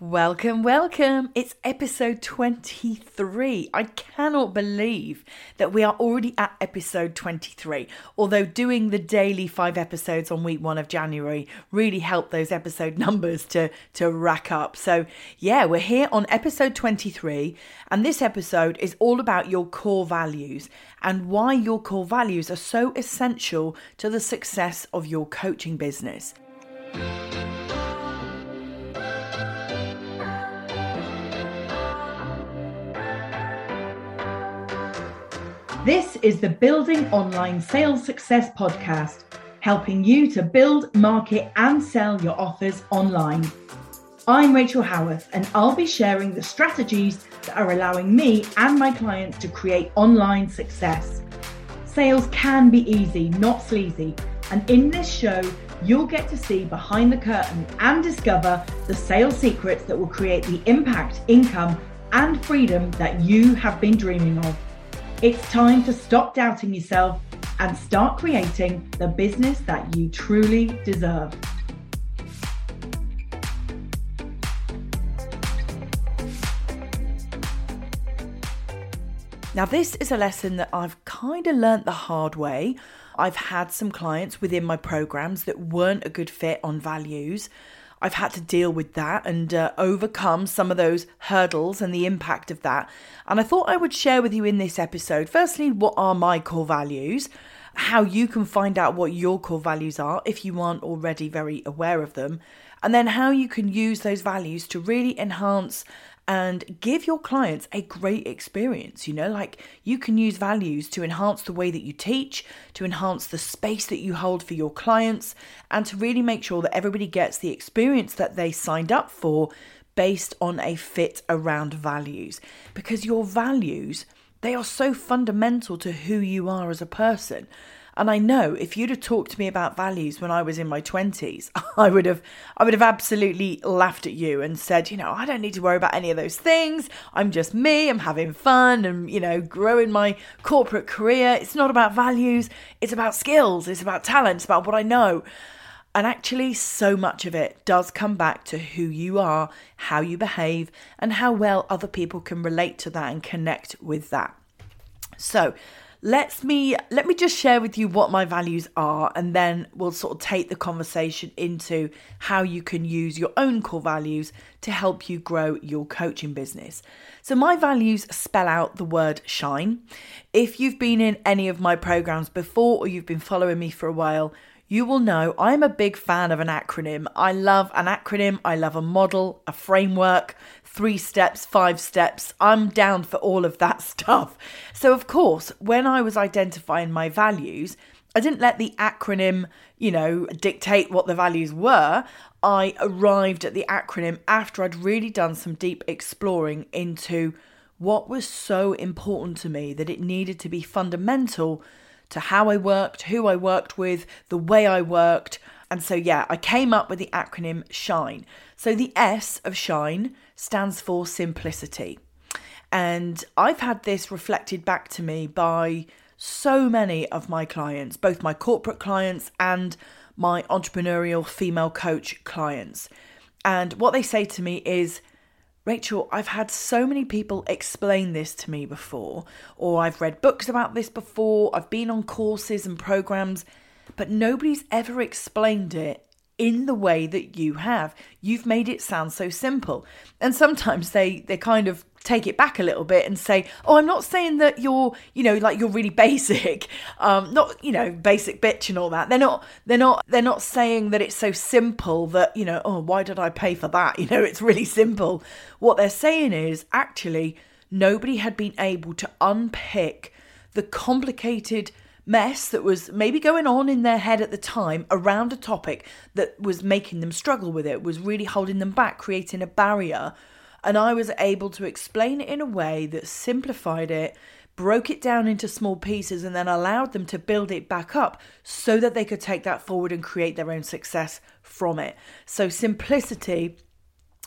Welcome, welcome. It's episode 23. I cannot believe that we are already at episode 23. Although doing the daily five episodes on week one of January really helped those episode numbers to, to rack up. So, yeah, we're here on episode 23. And this episode is all about your core values and why your core values are so essential to the success of your coaching business. This is the Building Online Sales Success podcast, helping you to build, market, and sell your offers online. I'm Rachel Howarth, and I'll be sharing the strategies that are allowing me and my clients to create online success. Sales can be easy, not sleazy, and in this show, you'll get to see behind the curtain and discover the sales secrets that will create the impact, income, and freedom that you have been dreaming of. It's time to stop doubting yourself and start creating the business that you truly deserve. Now, this is a lesson that I've kind of learnt the hard way. I've had some clients within my programs that weren't a good fit on values. I've had to deal with that and uh, overcome some of those hurdles and the impact of that. And I thought I would share with you in this episode, firstly, what are my core values, how you can find out what your core values are if you aren't already very aware of them, and then how you can use those values to really enhance and give your clients a great experience. You know, like you can use values to enhance the way that you teach, to enhance the space that you hold for your clients, and to really make sure that everybody gets the experience that they signed up for based on a fit around values. Because your values, they are so fundamental to who you are as a person. And I know if you'd have talked to me about values when I was in my 20s, I would have I would have absolutely laughed at you and said, you know, I don't need to worry about any of those things. I'm just me, I'm having fun and, you know, growing my corporate career. It's not about values, it's about skills, it's about talent, it's about what I know. And actually, so much of it does come back to who you are, how you behave, and how well other people can relate to that and connect with that. So, let's me let me just share with you what my values are and then we'll sort of take the conversation into how you can use your own core values to help you grow your coaching business. So my values spell out the word shine. If you've been in any of my programs before or you've been following me for a while, you will know I'm a big fan of an acronym. I love an acronym, I love a model, a framework, three steps, five steps. I'm down for all of that stuff. So, of course, when I was identifying my values, I didn't let the acronym, you know, dictate what the values were. I arrived at the acronym after I'd really done some deep exploring into what was so important to me that it needed to be fundamental to how I worked, who I worked with, the way I worked. And so, yeah, I came up with the acronym SHINE. So, the S of SHINE stands for simplicity. And I've had this reflected back to me by so many of my clients, both my corporate clients and my entrepreneurial female coach clients. And what they say to me is, Rachel, I've had so many people explain this to me before, or I've read books about this before, I've been on courses and programs, but nobody's ever explained it in the way that you have. You've made it sound so simple. And sometimes they they kind of take it back a little bit and say, "Oh, I'm not saying that you're, you know, like you're really basic, um, not, you know, basic bitch and all that." They're not, they're not, they're not saying that it's so simple that you know, oh, why did I pay for that? You know, it's really simple. What they're saying is actually nobody had been able to unpick the complicated mess that was maybe going on in their head at the time around a topic that was making them struggle with it, was really holding them back, creating a barrier and I was able to explain it in a way that simplified it, broke it down into small pieces, and then allowed them to build it back up so that they could take that forward and create their own success from it. So, simplicity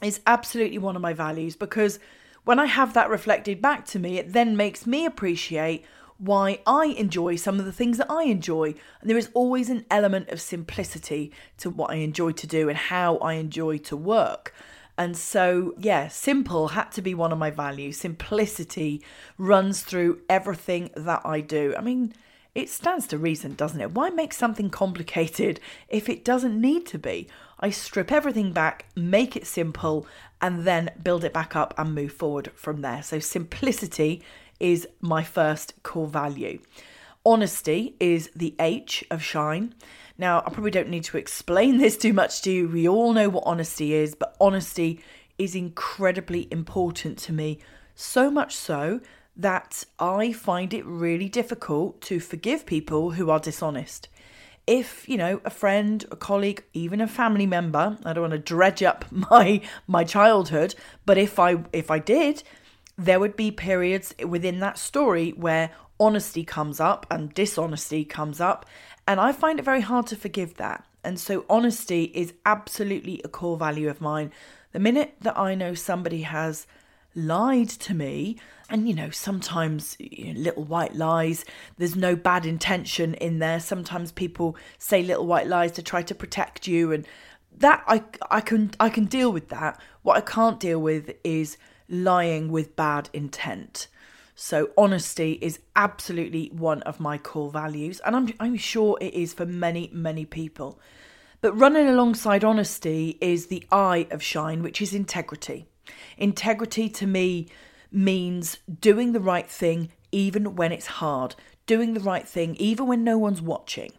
is absolutely one of my values because when I have that reflected back to me, it then makes me appreciate why I enjoy some of the things that I enjoy. And there is always an element of simplicity to what I enjoy to do and how I enjoy to work. And so, yeah, simple had to be one of my values. Simplicity runs through everything that I do. I mean, it stands to reason, doesn't it? Why make something complicated if it doesn't need to be? I strip everything back, make it simple, and then build it back up and move forward from there. So, simplicity is my first core value. Honesty is the H of shine. Now, I probably don't need to explain this too much to you. We all know what honesty is, but honesty is incredibly important to me. So much so that I find it really difficult to forgive people who are dishonest. If, you know, a friend, a colleague, even a family member, I don't want to dredge up my my childhood, but if I if I did, there would be periods within that story where honesty comes up and dishonesty comes up, and I find it very hard to forgive that. And so honesty is absolutely a core value of mine. The minute that I know somebody has lied to me, and you know, sometimes you know, little white lies, there's no bad intention in there. Sometimes people say little white lies to try to protect you, and that I I can I can deal with that. What I can't deal with is lying with bad intent. So honesty is absolutely one of my core values, and I'm I'm sure it is for many many people. But running alongside honesty is the I of shine, which is integrity. Integrity to me means doing the right thing even when it's hard, doing the right thing even when no one's watching,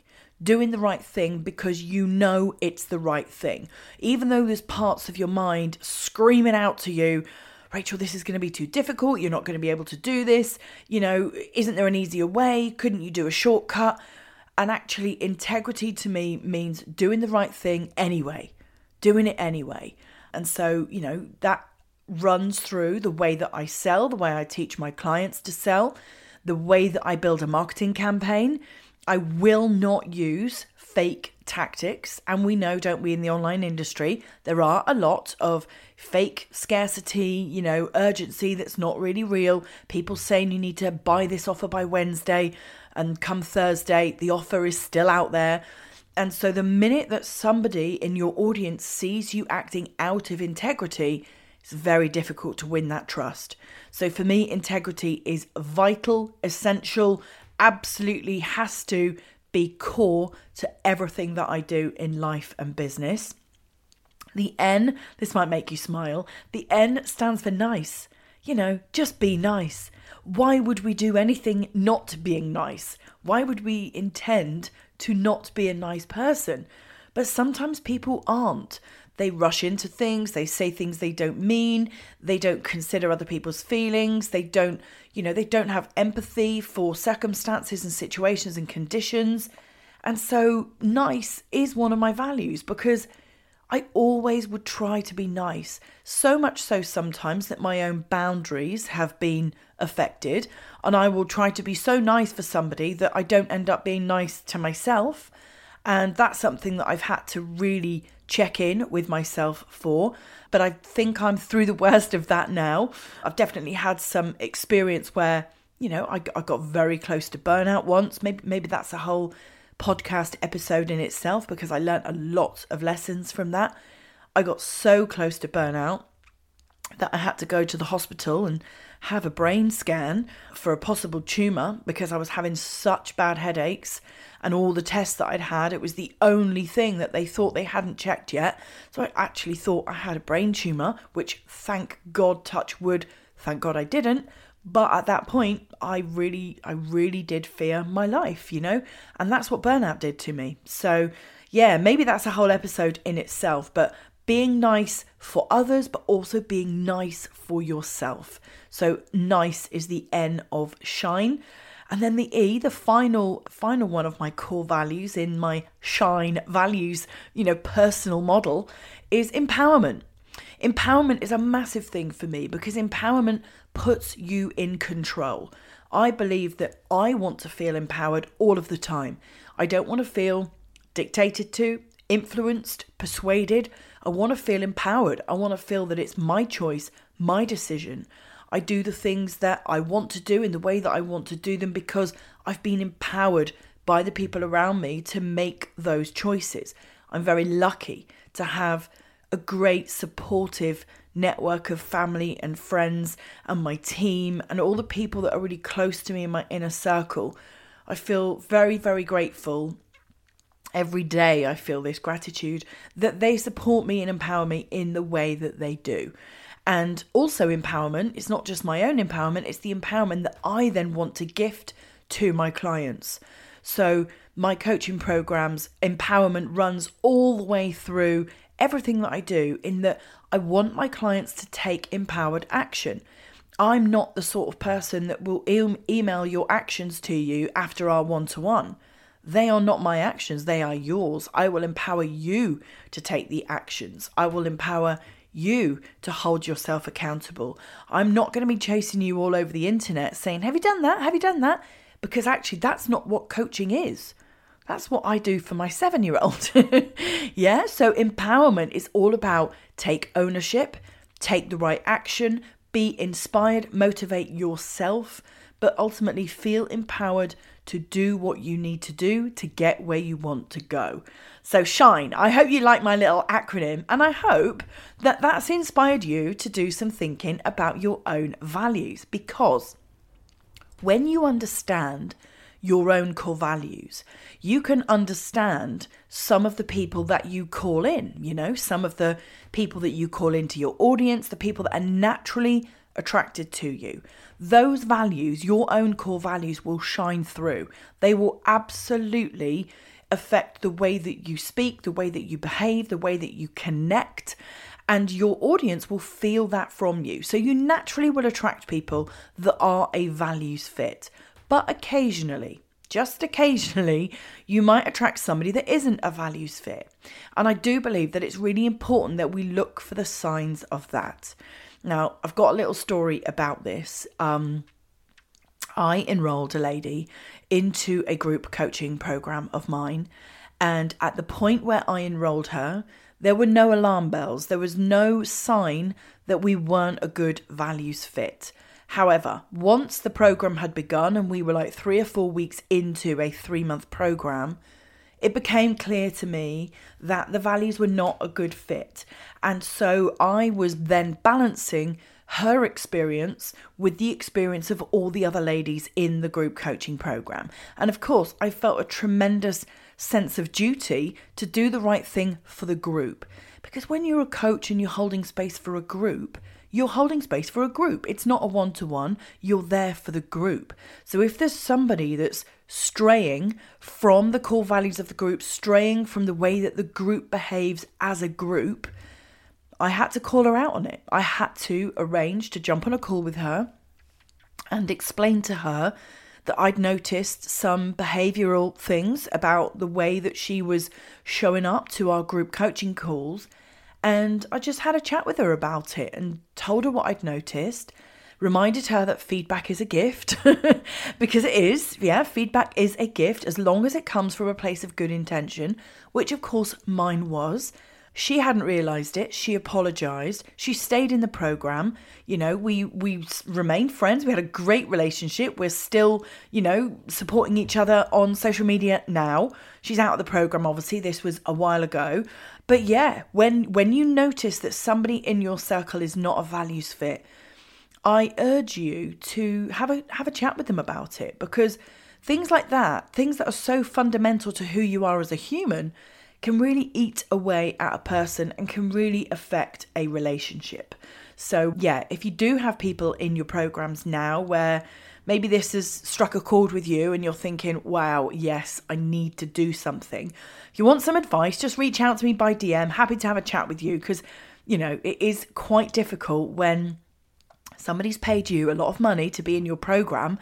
doing the right thing because you know it's the right thing. Even though there's parts of your mind screaming out to you, Rachel, this is going to be too difficult. You're not going to be able to do this. You know, isn't there an easier way? Couldn't you do a shortcut? And actually, integrity to me means doing the right thing anyway, doing it anyway. And so, you know, that runs through the way that I sell, the way I teach my clients to sell, the way that I build a marketing campaign. I will not use fake tactics. And we know, don't we, in the online industry, there are a lot of fake scarcity, you know, urgency that's not really real. People saying you need to buy this offer by Wednesday, and come Thursday, the offer is still out there. And so, the minute that somebody in your audience sees you acting out of integrity, it's very difficult to win that trust. So, for me, integrity is vital, essential, absolutely has to be core to everything that I do in life and business. The N, this might make you smile, the N stands for nice. You know, just be nice. Why would we do anything not being nice? Why would we intend to not be a nice person? But sometimes people aren't. They rush into things, they say things they don't mean, they don't consider other people's feelings, they don't, you know, they don't have empathy for circumstances and situations and conditions. And so, nice is one of my values because I always would try to be nice. So much so sometimes that my own boundaries have been affected. And I will try to be so nice for somebody that I don't end up being nice to myself. And that's something that I've had to really check in with myself for. But I think I'm through the worst of that now. I've definitely had some experience where, you know, I, I got very close to burnout once. Maybe, maybe that's a whole podcast episode in itself because I learned a lot of lessons from that. I got so close to burnout that I had to go to the hospital and have a brain scan for a possible tumour because I was having such bad headaches and all the tests that I'd had, it was the only thing that they thought they hadn't checked yet. So I actually thought I had a brain tumour, which thank God, touch wood, thank God I didn't. But at that point, I really, I really did fear my life, you know? And that's what burnout did to me. So, yeah, maybe that's a whole episode in itself, but being nice for others, but also being nice for yourself. So, nice is the N of shine. And then the E, the final final one of my core values in my shine values, you know, personal model is empowerment. Empowerment is a massive thing for me because empowerment puts you in control. I believe that I want to feel empowered all of the time. I don't want to feel dictated to, influenced, persuaded. I want to feel empowered. I want to feel that it's my choice, my decision. I do the things that I want to do in the way that I want to do them because I've been empowered by the people around me to make those choices. I'm very lucky to have a great supportive network of family and friends and my team and all the people that are really close to me in my inner circle. I feel very, very grateful. Every day I feel this gratitude that they support me and empower me in the way that they do. And also, empowerment, it's not just my own empowerment, it's the empowerment that I then want to gift to my clients. So, my coaching programs, empowerment runs all the way through everything that I do, in that I want my clients to take empowered action. I'm not the sort of person that will email your actions to you after our one to one. They are not my actions, they are yours. I will empower you to take the actions. I will empower you to hold yourself accountable. I'm not going to be chasing you all over the internet saying, Have you done that? Have you done that? Because actually, that's not what coaching is. That's what I do for my seven year old. yeah, so empowerment is all about take ownership, take the right action, be inspired, motivate yourself, but ultimately feel empowered to do what you need to do to get where you want to go. So, SHINE, I hope you like my little acronym, and I hope that that's inspired you to do some thinking about your own values because when you understand your own core values. You can understand some of the people that you call in, you know, some of the people that you call into your audience, the people that are naturally attracted to you. Those values, your own core values, will shine through. They will absolutely affect the way that you speak, the way that you behave, the way that you connect. And your audience will feel that from you. So you naturally will attract people that are a values fit. But occasionally, just occasionally, you might attract somebody that isn't a values fit. And I do believe that it's really important that we look for the signs of that. Now, I've got a little story about this. Um, I enrolled a lady into a group coaching program of mine. And at the point where I enrolled her, there were no alarm bells. There was no sign that we weren't a good values fit. However, once the program had begun and we were like three or four weeks into a three month program, it became clear to me that the values were not a good fit. And so I was then balancing her experience with the experience of all the other ladies in the group coaching program. And of course, I felt a tremendous sense of duty to do the right thing for the group. Because when you're a coach and you're holding space for a group, you're holding space for a group. It's not a one to one, you're there for the group. So if there's somebody that's straying from the core values of the group, straying from the way that the group behaves as a group, I had to call her out on it. I had to arrange to jump on a call with her and explain to her that I'd noticed some behavioral things about the way that she was showing up to our group coaching calls and I just had a chat with her about it and told her what I'd noticed, reminded her that feedback is a gift, because it is. Yeah, feedback is a gift as long as it comes from a place of good intention, which of course mine was. She hadn't realized it. She apologized. She stayed in the program. You know, we we remained friends. We had a great relationship. We're still, you know, supporting each other on social media now. She's out of the program obviously. This was a while ago. But yeah, when when you notice that somebody in your circle is not a values fit, I urge you to have a have a chat with them about it because things like that, things that are so fundamental to who you are as a human, can really eat away at a person and can really affect a relationship. So, yeah, if you do have people in your programs now where maybe this has struck a chord with you and you're thinking, wow, yes, I need to do something. If you want some advice, just reach out to me by DM. Happy to have a chat with you because, you know, it is quite difficult when somebody's paid you a lot of money to be in your program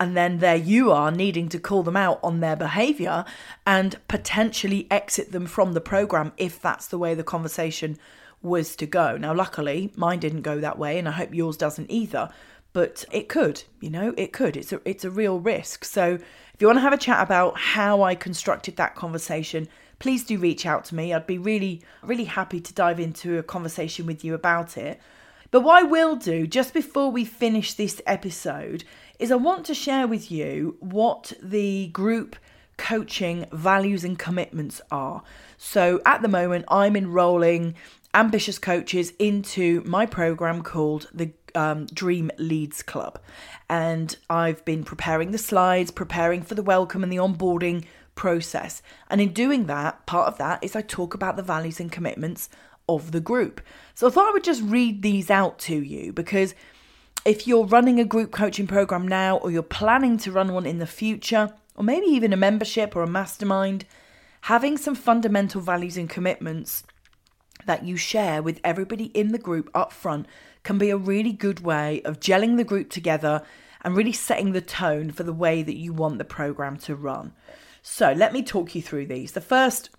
and then there you are needing to call them out on their behavior and potentially exit them from the program if that's the way the conversation was to go. Now, luckily, mine didn't go that way, and I hope yours doesn't either. But it could, you know, it could. It's a it's a real risk. So if you want to have a chat about how I constructed that conversation, please do reach out to me. I'd be really, really happy to dive into a conversation with you about it. But what I will do just before we finish this episode is I want to share with you what the group coaching values and commitments are. So at the moment, I'm enrolling ambitious coaches into my program called the um, Dream Leads Club. And I've been preparing the slides, preparing for the welcome and the onboarding process. And in doing that, part of that is I talk about the values and commitments of the group. So I thought I would just read these out to you because if you're running a group coaching program now or you're planning to run one in the future, or maybe even a membership or a mastermind, having some fundamental values and commitments that you share with everybody in the group up front can be a really good way of gelling the group together and really setting the tone for the way that you want the program to run. So, let me talk you through these. The first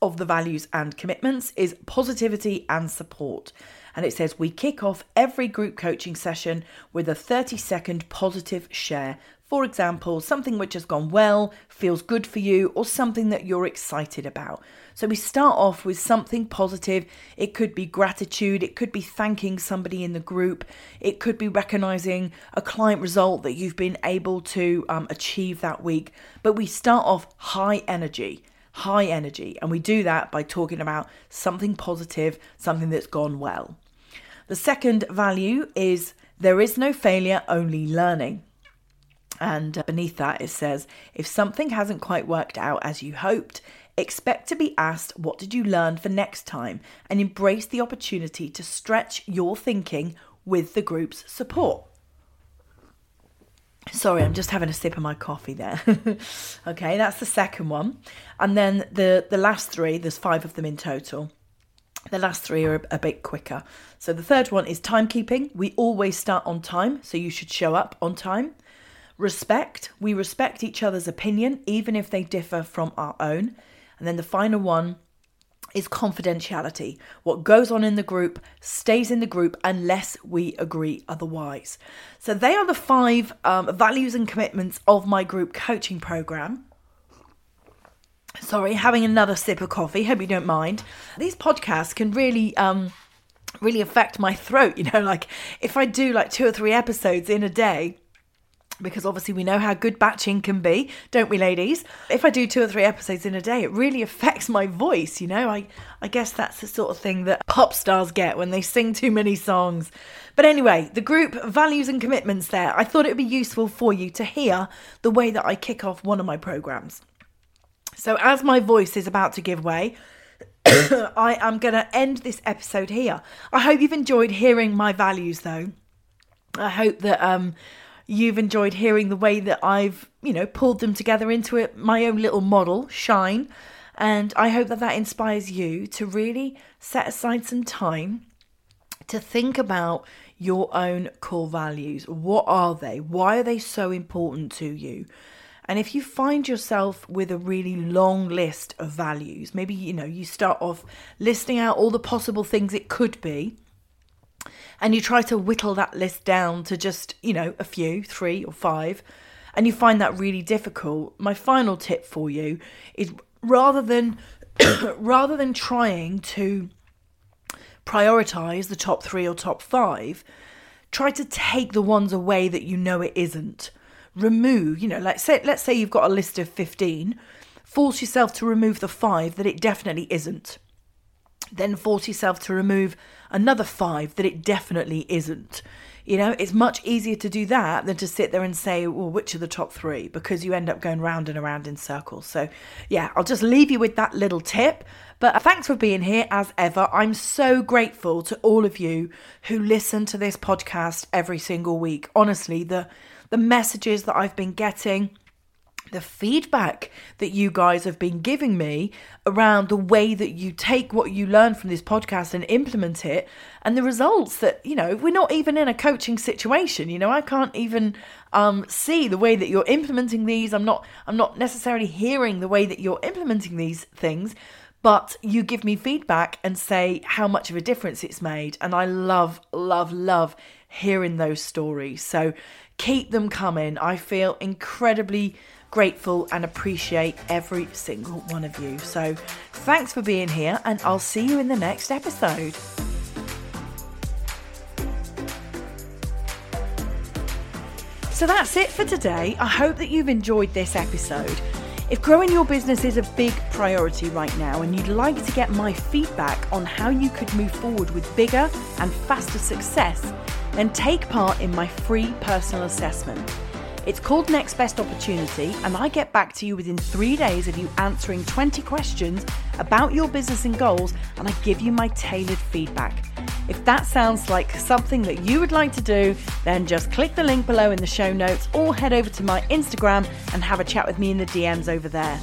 of the values and commitments is positivity and support. And it says we kick off every group coaching session with a 30 second positive share. For example, something which has gone well, feels good for you, or something that you're excited about. So we start off with something positive. It could be gratitude, it could be thanking somebody in the group, it could be recognizing a client result that you've been able to um, achieve that week. But we start off high energy high energy. And we do that by talking about something positive, something that's gone well. The second value is there is no failure, only learning. And uh, beneath that, it says if something hasn't quite worked out as you hoped, expect to be asked, What did you learn for next time? and embrace the opportunity to stretch your thinking with the group's support. Sorry, I'm just having a sip of my coffee there. okay, that's the second one. And then the, the last three, there's five of them in total. The last three are a, a bit quicker. So the third one is timekeeping. We always start on time, so you should show up on time. Respect. We respect each other's opinion, even if they differ from our own. And then the final one is confidentiality. What goes on in the group stays in the group unless we agree otherwise. So, they are the five um, values and commitments of my group coaching program. Sorry, having another sip of coffee. Hope you don't mind. These podcasts can really. Um, really affect my throat you know like if i do like two or three episodes in a day because obviously we know how good batching can be, don't we, ladies? If I do two or three episodes in a day, it really affects my voice, you know? I, I guess that's the sort of thing that pop stars get when they sing too many songs. But anyway, the group values and commitments there, I thought it would be useful for you to hear the way that I kick off one of my programs. So, as my voice is about to give way, I am going to end this episode here. I hope you've enjoyed hearing my values, though. I hope that um, you've enjoyed hearing the way that I've, you know, pulled them together into it, my own little model, Shine. And I hope that that inspires you to really set aside some time to think about your own core values. What are they? Why are they so important to you? And if you find yourself with a really long list of values, maybe you know, you start off listing out all the possible things it could be, and you try to whittle that list down to just, you know, a few, three or five, and you find that really difficult, my final tip for you is rather than rather than trying to prioritize the top 3 or top 5, try to take the ones away that you know it isn't. Remove, you know, like say let's say you've got a list of 15, force yourself to remove the 5 that it definitely isn't. Then force yourself to remove another five that it definitely isn't. You know, it's much easier to do that than to sit there and say, well, which are the top three? Because you end up going round and around in circles. So, yeah, I'll just leave you with that little tip. But thanks for being here as ever. I'm so grateful to all of you who listen to this podcast every single week. Honestly, the the messages that I've been getting, the feedback that you guys have been giving me around the way that you take what you learn from this podcast and implement it and the results that you know we're not even in a coaching situation you know i can't even um, see the way that you're implementing these. I'm not i'm not necessarily hearing the way that you're implementing these things but you give me feedback and say how much of a difference it's made. And i love love love hearing those stories. So keep them coming. I feel incredibly grateful and appreciate every single one of you. So, thanks for being here, and I'll see you in the next episode. So, that's it for today. I hope that you've enjoyed this episode. If growing your business is a big priority right now and you'd like to get my feedback on how you could move forward with bigger and faster success, then take part in my free personal assessment. It's called Next Best Opportunity, and I get back to you within three days of you answering 20 questions about your business and goals, and I give you my tailored feedback. If that sounds like something that you would like to do, then just click the link below in the show notes or head over to my Instagram and have a chat with me in the DMs over there.